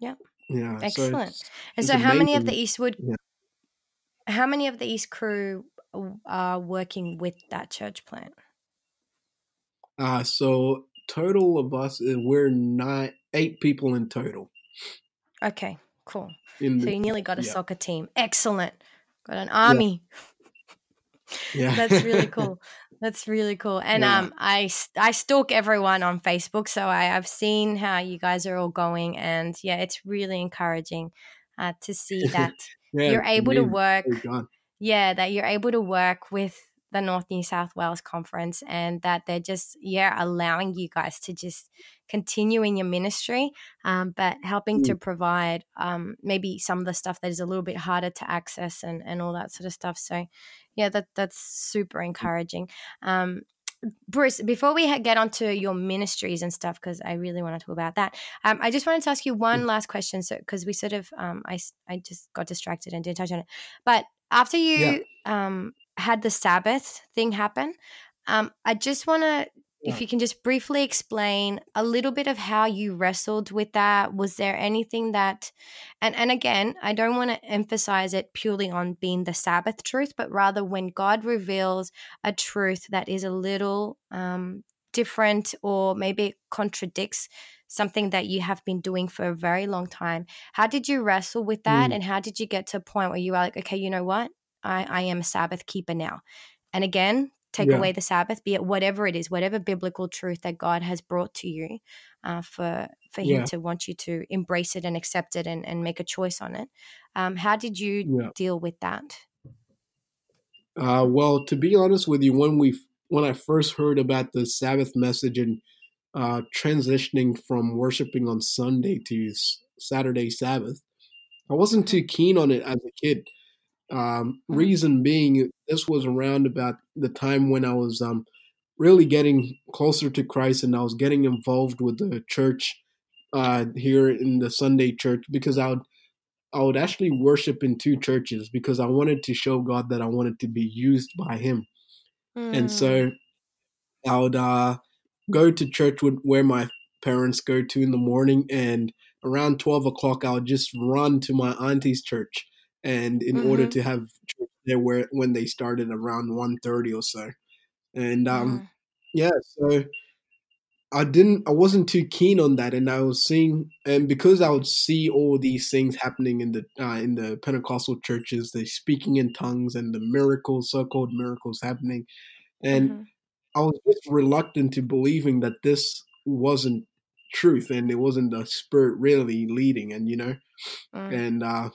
Yeah. Yeah. Excellent. So and so, how many of the Eastwood? Yeah. How many of the East crew are working with that church plant? Uh, so total of us, uh, we're nine, eight people in total. Okay, cool. In so the, you nearly got a yeah. soccer team. Excellent. Got an army. Yeah. yeah. (laughs) That's really cool. (laughs) (laughs) That's really cool. And yeah. um, I I stalk everyone on Facebook, so I, I've seen how you guys are all going, and yeah, it's really encouraging uh, to see (laughs) that yeah, you're able to work. Yeah, that you're able to work with the North New South Wales Conference and that they're just, yeah, allowing you guys to just continue in your ministry, um, but helping mm. to provide um, maybe some of the stuff that is a little bit harder to access and, and all that sort of stuff. So, yeah, that that's super mm. encouraging. Um, Bruce, before we get onto your ministries and stuff, because I really want to talk about that, um, I just wanted to ask you one mm. last question. So, because we sort of, um, I, I just got distracted and didn't touch on it. But after you yeah. um, had the Sabbath thing happen, um, I just want to if you can just briefly explain a little bit of how you wrestled with that. Was there anything that and and again i don't want to emphasize it purely on being the sabbath truth but rather when god reveals a truth that is a little um, different or maybe contradicts something that you have been doing for a very long time how did you wrestle with that mm. and how did you get to a point where you were like okay you know what i, I am a sabbath keeper now and again take yeah. away the Sabbath, be it whatever it is, whatever biblical truth that God has brought to you, uh, for for Him yeah. to want you to embrace it and accept it and, and make a choice on it. Um, how did you yeah. deal with that? Uh, well, to be honest with you, when we when I first heard about the Sabbath message and uh, transitioning from worshiping on Sunday to Saturday Sabbath, I wasn't mm-hmm. too keen on it as a kid. Um, mm-hmm. reason being, this was around about the time when I was um, really getting closer to Christ and I was getting involved with the church uh, here in the Sunday church because I would I would actually worship in two churches because I wanted to show God that I wanted to be used by Him, mm. and so I would uh, go to church with, where my parents go to in the morning, and around twelve o'clock I would just run to my auntie's church and in mm-hmm. order to have church there where when they started around 1.30 or so and um mm. yeah so i didn't i wasn't too keen on that and i was seeing and because i would see all these things happening in the uh, in the pentecostal churches the speaking in tongues and the miracles so-called miracles happening and mm-hmm. i was just reluctant to believing that this wasn't truth and it wasn't the spirit really leading and you know mm. and uh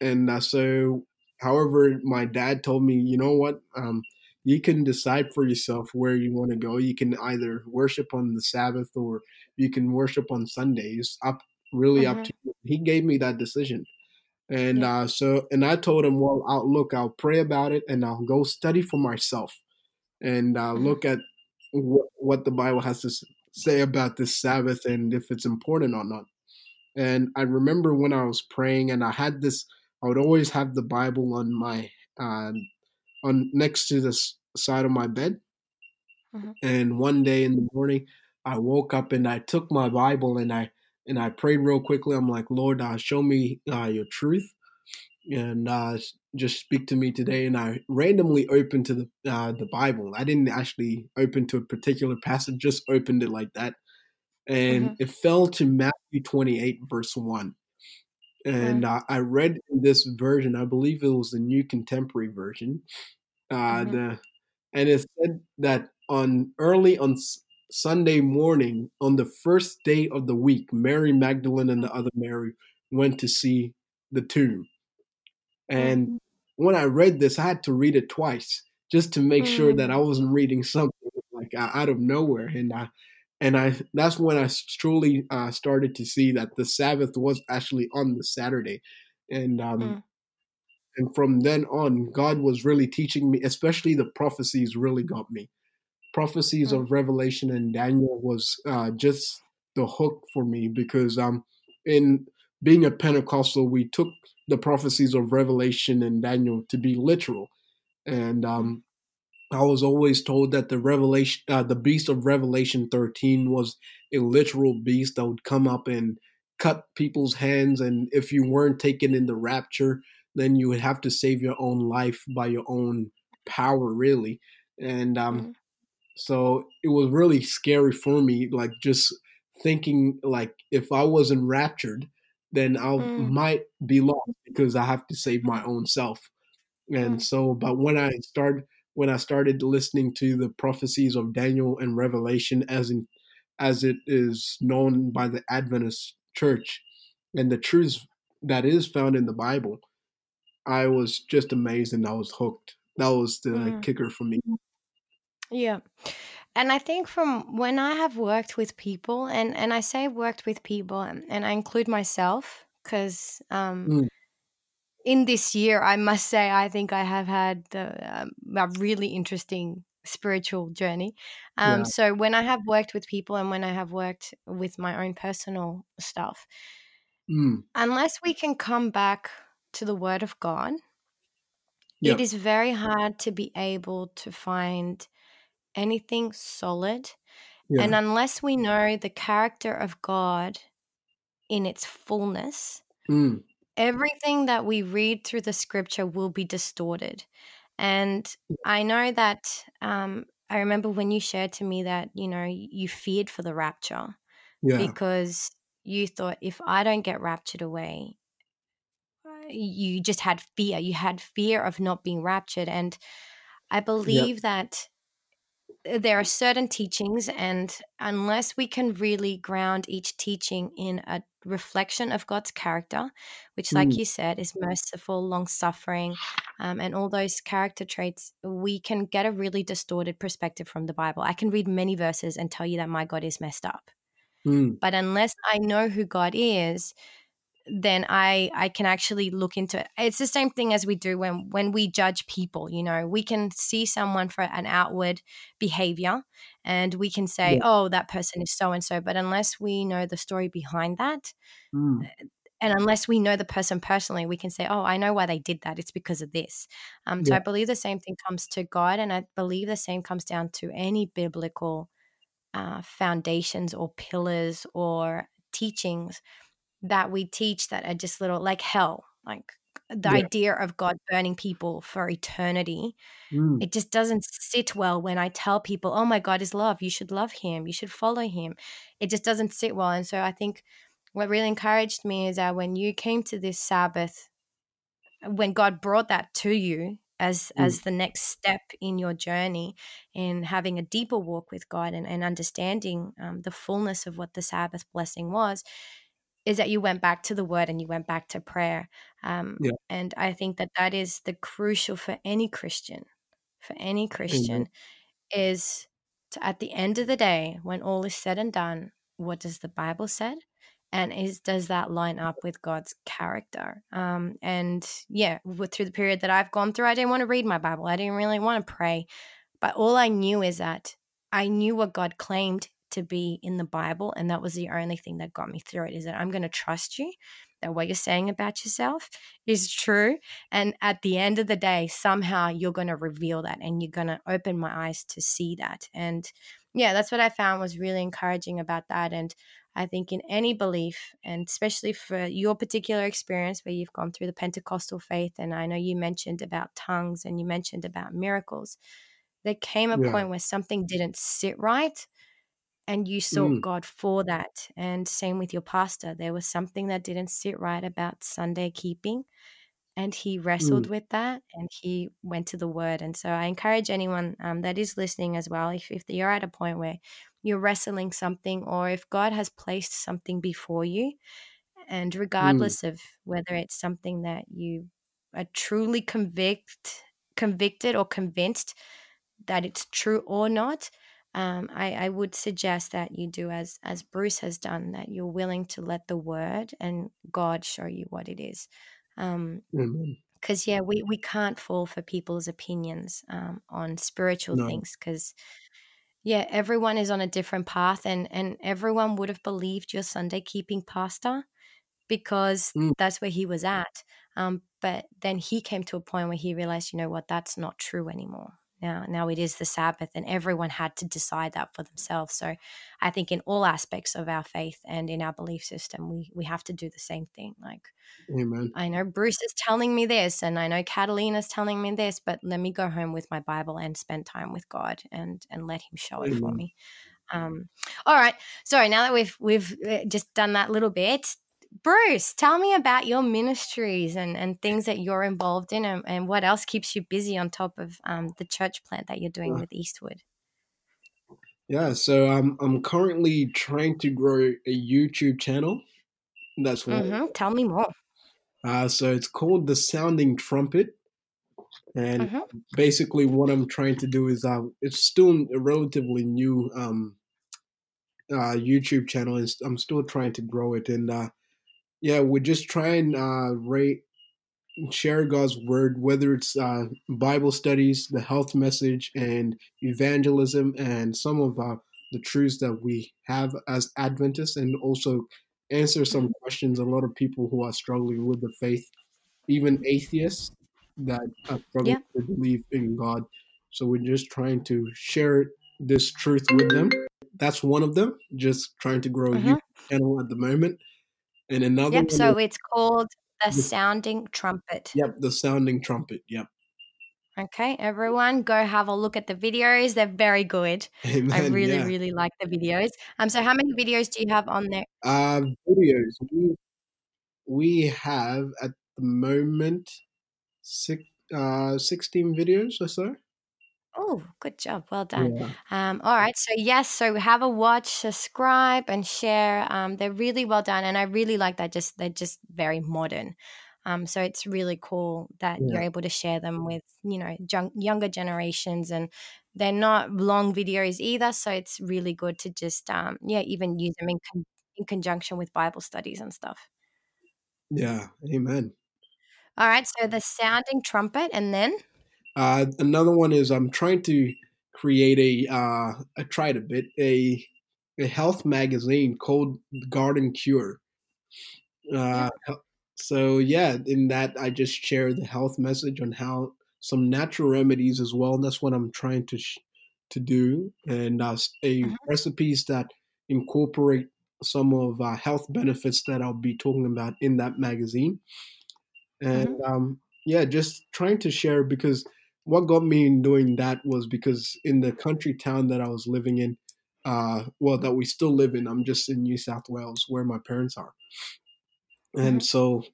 and uh, so, however, my dad told me, you know what, um, you can decide for yourself where you want to go. You can either worship on the Sabbath or you can worship on Sundays. Up, really mm-hmm. up to you. He gave me that decision. And yeah. uh, so, and I told him, well, I'll look, I'll pray about it and I'll go study for myself and uh, mm-hmm. look at wh- what the Bible has to say about this Sabbath and if it's important or not. And I remember when I was praying and I had this I would always have the Bible on my uh, on next to the side of my bed. Mm-hmm. And one day in the morning, I woke up and I took my Bible and I and I prayed real quickly. I'm like, Lord, uh, show me uh, your truth and uh, just speak to me today. And I randomly opened to the uh, the Bible. I didn't actually open to a particular passage; just opened it like that, and mm-hmm. it fell to Matthew 28, verse one and uh, I read this version. I believe it was the New Contemporary version. Uh, mm-hmm. the, and it said that on early on Sunday morning on the first day of the week, Mary Magdalene and the other Mary went to see the tomb. And mm. when I read this, I had to read it twice just to make sure that I mm. wasn't reading something like out of nowhere. And I, and I, that's when I truly uh, started to see that the Sabbath was actually on the Saturday, and um, mm. and from then on, God was really teaching me, especially the prophecies really got me. Prophecies mm. of Revelation and Daniel was uh, just the hook for me because um, in being a Pentecostal, we took the prophecies of Revelation and Daniel to be literal, and um, I was always told that the revelation, uh, the beast of Revelation 13 was a literal beast that would come up and cut people's hands. And if you weren't taken in the rapture, then you would have to save your own life by your own power, really. And um, mm-hmm. so it was really scary for me, like just thinking like if I wasn't raptured, then I mm. might be lost because I have to save my own self. And mm. so, but when I started when I started listening to the prophecies of Daniel and Revelation as in as it is known by the Adventist church and the truths that is found in the Bible, I was just amazed and I was hooked. That was the mm. kicker for me. Yeah. And I think from when I have worked with people, and, and I say worked with people, and, and I include myself because um, mm in this year, I must say, I think I have had um, a really interesting spiritual journey. Um, yeah. So when I have worked with people and when I have worked with my own personal stuff, mm. unless we can come back to the Word of God, yeah. it is very hard to be able to find anything solid. Yeah. And unless we know the character of God in its fullness, mm everything that we read through the scripture will be distorted. And I know that um, I remember when you shared to me that, you know, you feared for the rapture yeah. because you thought, if I don't get raptured away, uh, you just had fear. You had fear of not being raptured. And I believe yep. that there are certain teachings, and unless we can really ground each teaching in a reflection of God's character, which, like mm. you said, is merciful, long suffering, um, and all those character traits, we can get a really distorted perspective from the Bible. I can read many verses and tell you that my God is messed up. Mm. But unless I know who God is, then I I can actually look into it. It's the same thing as we do when when we judge people, you know. We can see someone for an outward behavior and we can say, yeah. "Oh, that person is so and so," but unless we know the story behind that, mm. And unless we know the person personally, we can say, "Oh, I know why they did that. It's because of this." Um, yeah. So I believe the same thing comes to God, and I believe the same comes down to any biblical uh, foundations or pillars or teachings that we teach that are just little like hell, like the yeah. idea of God burning people for eternity. Mm. It just doesn't sit well when I tell people, oh my God is love. You should love him. You should follow him. It just doesn't sit well. And so I think what really encouraged me is that when you came to this Sabbath, when God brought that to you as mm. as the next step in your journey in having a deeper walk with God and, and understanding um, the fullness of what the Sabbath blessing was, is that you went back to the word and you went back to prayer. Um, yeah. And I think that that is the crucial for any Christian, for any Christian, mm-hmm. is to, at the end of the day, when all is said and done, what does the Bible said? And is does that line up with God's character? Um, and yeah, with, through the period that I've gone through, I didn't want to read my Bible. I didn't really want to pray, but all I knew is that I knew what God claimed to be in the Bible. And that was the only thing that got me through it is that I'm going to trust you that what you're saying about yourself is true. And at the end of the day, somehow you're going to reveal that and you're going to open my eyes to see that. And yeah, that's what I found was really encouraging about that. And I think in any belief, and especially for your particular experience where you've gone through the Pentecostal faith, and I know you mentioned about tongues and you mentioned about miracles, there came a yeah. point where something didn't sit right and you sought mm. God for that. And same with your pastor. There was something that didn't sit right about Sunday keeping, and he wrestled mm. with that and he went to the word. And so I encourage anyone um, that is listening as well, if, if you're at a point where you're wrestling something or if God has placed something before you, and Mm, regardless of whether it's something that you are truly convict convicted or convinced that it's true or not, um, I, I would suggest that you do as as Bruce has done, that you're willing to let the word and God show you what it is. Um, because yeah we, we can't fall for people's opinions um, on spiritual No. things because yeah everyone is on a different path and and everyone would have believed your sunday keeping pastor because Mm, that's where he was at. Um, but then he came to a point where he realized you know what? That's not true anymore now now it is the sabbath and everyone had to decide that for themselves so i think in all aspects of our faith and in our belief system we we have to do the same thing like amen. I know Bruce is telling me this, and I know Catalina's telling me this, but let me go home with my Bible and spend time with God and and let Him show it for me. Um, all right. Sorry. Now that we've we've uh, just done that little bit, Bruce, tell me about your ministries and and things that you're involved in, and, and what else keeps you busy on top of um, the church plant that you're doing with Eastwood. yeah, so I'm I'm currently trying to grow a YouTube channel. That's what. Mm-hmm. Tell me more. Uh, so it's called the Sounding Trumpet, and Mm-hmm. basically what I'm trying to do is uh, it's still a relatively new um, uh, YouTube channel. Is I'm still trying to grow it, and uh, yeah, we're just trying uh, rate share God's word, whether it's uh, Bible studies, the health message, and evangelism, and some of uh, the truths that we have as Adventists, and also answer some questions a lot of people who are struggling with the faith, even atheists that are struggling Yeah. to believe in God. So we're just trying to share this truth with them. That's one of them. Just trying to grow a Mm-hmm. YouTube channel at the moment, and another Yep. one is So it's called the the, sounding trumpet. yep, the sounding trumpet. Yep. Okay, everyone, go have a look at the videos. They're very good. (laughs) I really, Yeah. really like the videos. Um, so how many videos do you have on there? Uh, videos. We we have at the moment six, uh, 16 videos or so. Oh, good job. Well done. Yeah. Um, all right. So yes, so have a watch, subscribe, and share. Um, they're really well done, and I really like that. Just they're just very modern. Um, so it's really cool that Yeah. you're able to share them with you know younger generations, and they're not long videos either. So it's really good to just um, yeah, even use them in con- in conjunction with Bible studies and stuff. Yeah. Amen. All right. So the sounding trumpet, and then Uh, another one is I'm trying to create a uh, I tried a bit a a health magazine called Garden Cure. Uh, so yeah, in that I just share the health message on how some natural remedies as well. That's what I'm trying to sh- to do, and uh, a Mhm. recipes that incorporate some of uh, health benefits that I'll be talking about in that magazine. And Mhm. um, yeah, just trying to share because what got me in doing that was because in the country town that I was living in, uh, well, that we still live in, I'm just in New South Wales where my parents are. And Mhm. so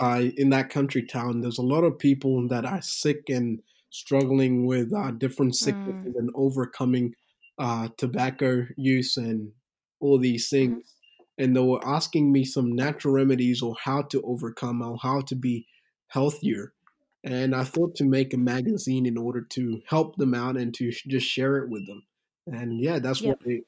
uh, in that country town, there's a lot of people that are sick and struggling with uh, different Mm. sicknesses and overcoming uh, tobacco use and all these Mhm. things. And they were asking me some natural remedies or how to overcome or how to be healthier. And I thought to make a magazine in order to help them out and to sh- just share it with them. And yeah, that's Yep. what it,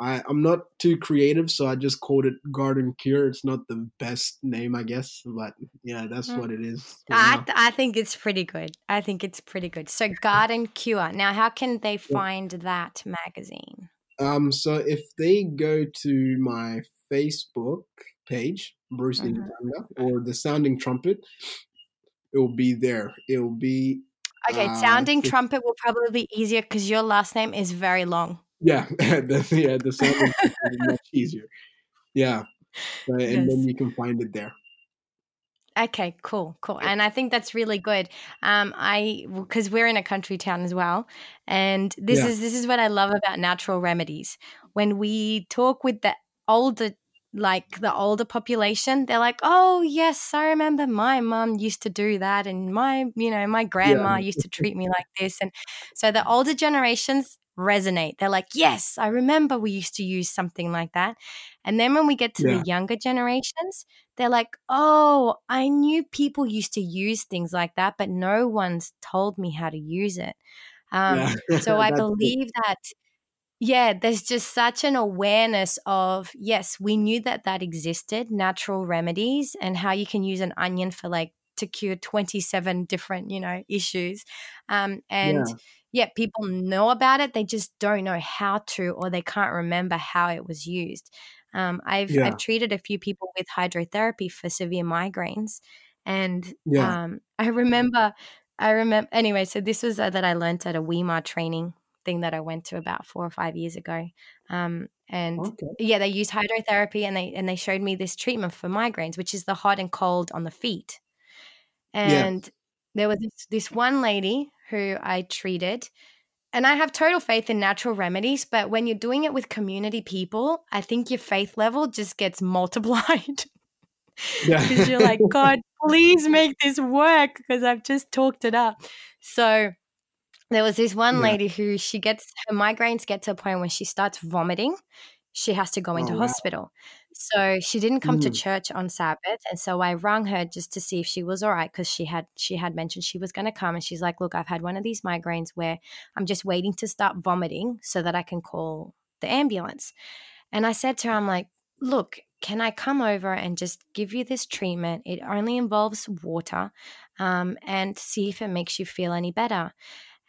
I, I'm not too creative, so I just called it Garden Cure. It's not the best name, I guess, but yeah, that's Mm. what it is I th- I think it's pretty good. I think it's pretty good. So Garden Cure. Now, how can they find that magazine? Um, so if they go to my Facebook page, Bruce Mhm. Intanga, or the Sounding Trumpet, it will be there. It will be Okay, uh, sounding trumpet will probably be easier because your last name is very long. yeah, (laughs) the, yeah, the Sounding is much easier. Yeah, so- (laughs) and then you can find it there. Okay, cool, cool. And I think that's really good. Um, I because we're in a country town as well, and this Yeah. is this is what I love about natural remedies. When we talk with the older like the older population, they're like, "Oh, yes, I remember my mum used to do that and my, you know, my grandma used to treat me like this." And so the older generations resonate. They're like, yes, I remember we used to use something like that. And then when we get to Yeah. the younger generations, they're like, oh, I knew people used to use things like that, but no one's told me how to use it. Um, yeah. so (laughs) I it. believe that, yeah, there's just such an awareness of, yes, we knew that that existed, natural remedies, and how you can use an onion for like to cure 27 different, you know, issues. Um, and Yeah. yeah, people know about it, they just don't know how to, or they can't remember how it was used. Um, I've Yeah. I've treated a few people with hydrotherapy for severe migraines, and Yeah. um, I remember, I remember anyway. So this was uh, that I learned at a WEMA training thing that I went to about four or five years ago. Um, and Okay. yeah, they use hydrotherapy, and they and they showed me this treatment for migraines, which is the hot and cold on the feet. Yeah. And there was this, this one lady who I treated, and I have total faith in natural remedies, but when you're doing it with community people, I think your faith level just gets (laughs) multiplied Yeah. because you're like, (laughs) God, please make this work because I've just talked it up. So there was this one Yeah. lady who she gets her migraines get to a point when she starts vomiting. She has to go into Oh, wow. hospital. So she didn't come to Mm. church on Sabbath, and so I rang her just to see if she was all right because she had she had mentioned she was going to come, and she's like, "Look, I've had one of these migraines where I'm just waiting to start vomiting so that I can call the ambulance." And I said to her, "I'm like, look, can I come over and just give you this treatment? It only involves water, um, and see if it makes you feel any better."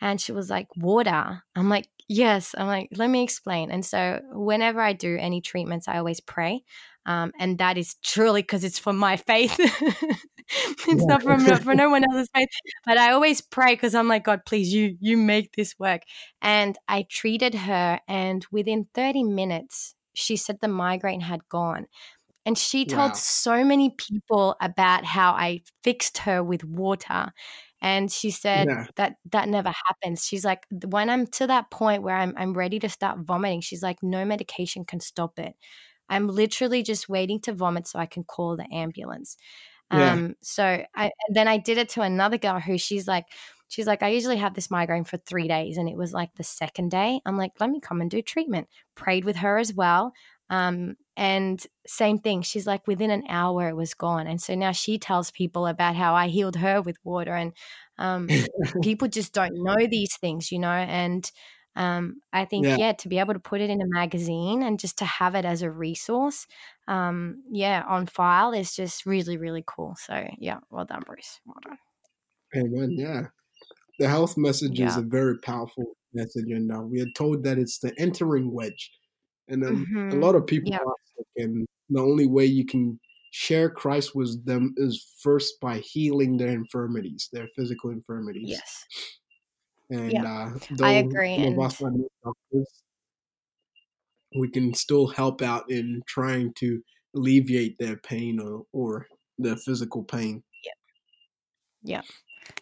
And she was like, Water. I'm like, Yes. I'm like, Let me explain. And so, whenever I do any treatments, I always pray. Um, and that is truly because it's for my faith. (laughs) it's not from for no one (laughs) else's faith, but I always pray because I'm like, God, please, you you make this work. And I treated her, and within 30 minutes, she said the migraine had gone. And she told Wow. so many people about how I fixed her with water. And she said Yeah. that that never happens. She's like, when I'm to that point where I'm I'm ready to start vomiting, she's like, no medication can stop it. I'm literally just waiting to vomit so I can call the ambulance. Yeah. Um, so I then I did it to another girl who she's like, she's like, I usually have this migraine for three days, and it was like the second day. I'm like, let me come and do treatment. Prayed with her as well. Um, and same thing. She's like, within an hour, it was gone. And so now she tells people about how I healed her with water. And um, (laughs) people just don't know these things, you know. And um, I think, Yeah. yeah. to be able to put it in a magazine and just to have it as a resource, um, yeah, on file is just really, really cool. So, yeah, well done, Bruce. Well done. Amen. Yeah. The health message is a very powerful message, and uh, we are told that it's the entering wedge. And um, a Mhm. lot of people Yeah. and the only way you can share Christ with them is first by healing their infirmities, their physical infirmities. Yes. And Yeah. uh, though I agree. of And us are doctors, we can still help out in trying to alleviate their pain or, or their physical pain. Yep. Yep.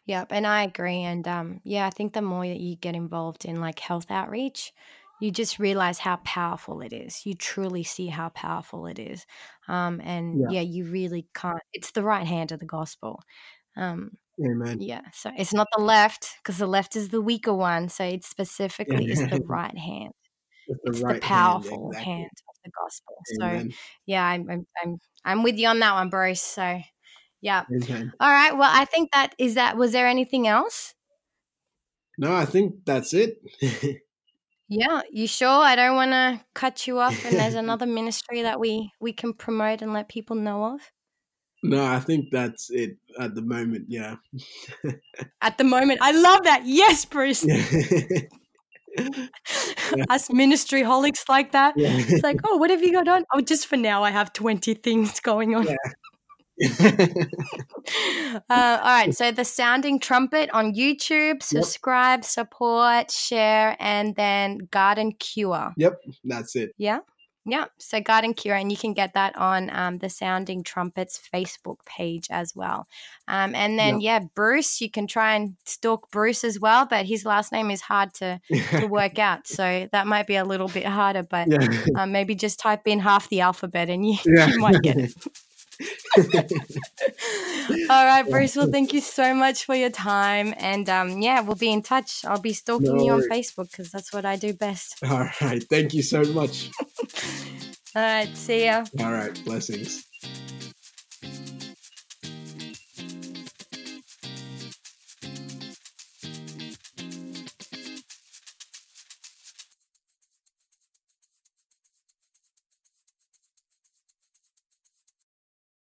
Yep. And I agree. And um, yeah, I think the more that you get involved in like health outreach, you just realize how powerful it is. You truly see how powerful it is. Um, and Yeah. yeah, you really can't, it's the right hand of the gospel. Um, Amen. yeah. So it's not the left because the left is the weaker one. So it's specifically is the (laughs) right hand. With the It's the right hand, powerful exactly. hand of the gospel. So yeah, I'm, I'm, I'm, I'm with you on that one, Bruce. So yeah. Amen. All right. Well, I think that is that. Was there anything else? No, I think that's it. (laughs) Yeah, you sure? I don't want to cut you off. And there's (laughs) another ministry that we we can promote and let people know of. no, I think that's it at the moment. Yeah. (laughs) At the moment, I love that. Yes, Bruce. yeah. (laughs) Us ministry holics like that. yeah. It's like, oh, what have you got on? Oh, just for now, I have twenty things going on. Yeah. (laughs) uh, all right. So the sounding trumpet on YouTube. Subscribe, support, share, and then Garden Cure. yep, that's it. Yeah. Yeah. So Garden Cure, and you can get that on um, the Sounding Trumpets Facebook page as well. Um, and then, yeah, Bruce, you can try and stalk Bruce as well, but his last name is hard to, to (laughs) work out. So that might be a little bit harder, but yeah. um, maybe just type in half the alphabet and you, Yeah. (laughs) you might get it. All right, (laughs) Bruce. Well, thank you so much for your time. And um, yeah, we'll be in touch. I'll be stalking no you on Facebook because that's what I do best. All right. Thank you so much. (laughs) All right. See ya. All right. Blessings.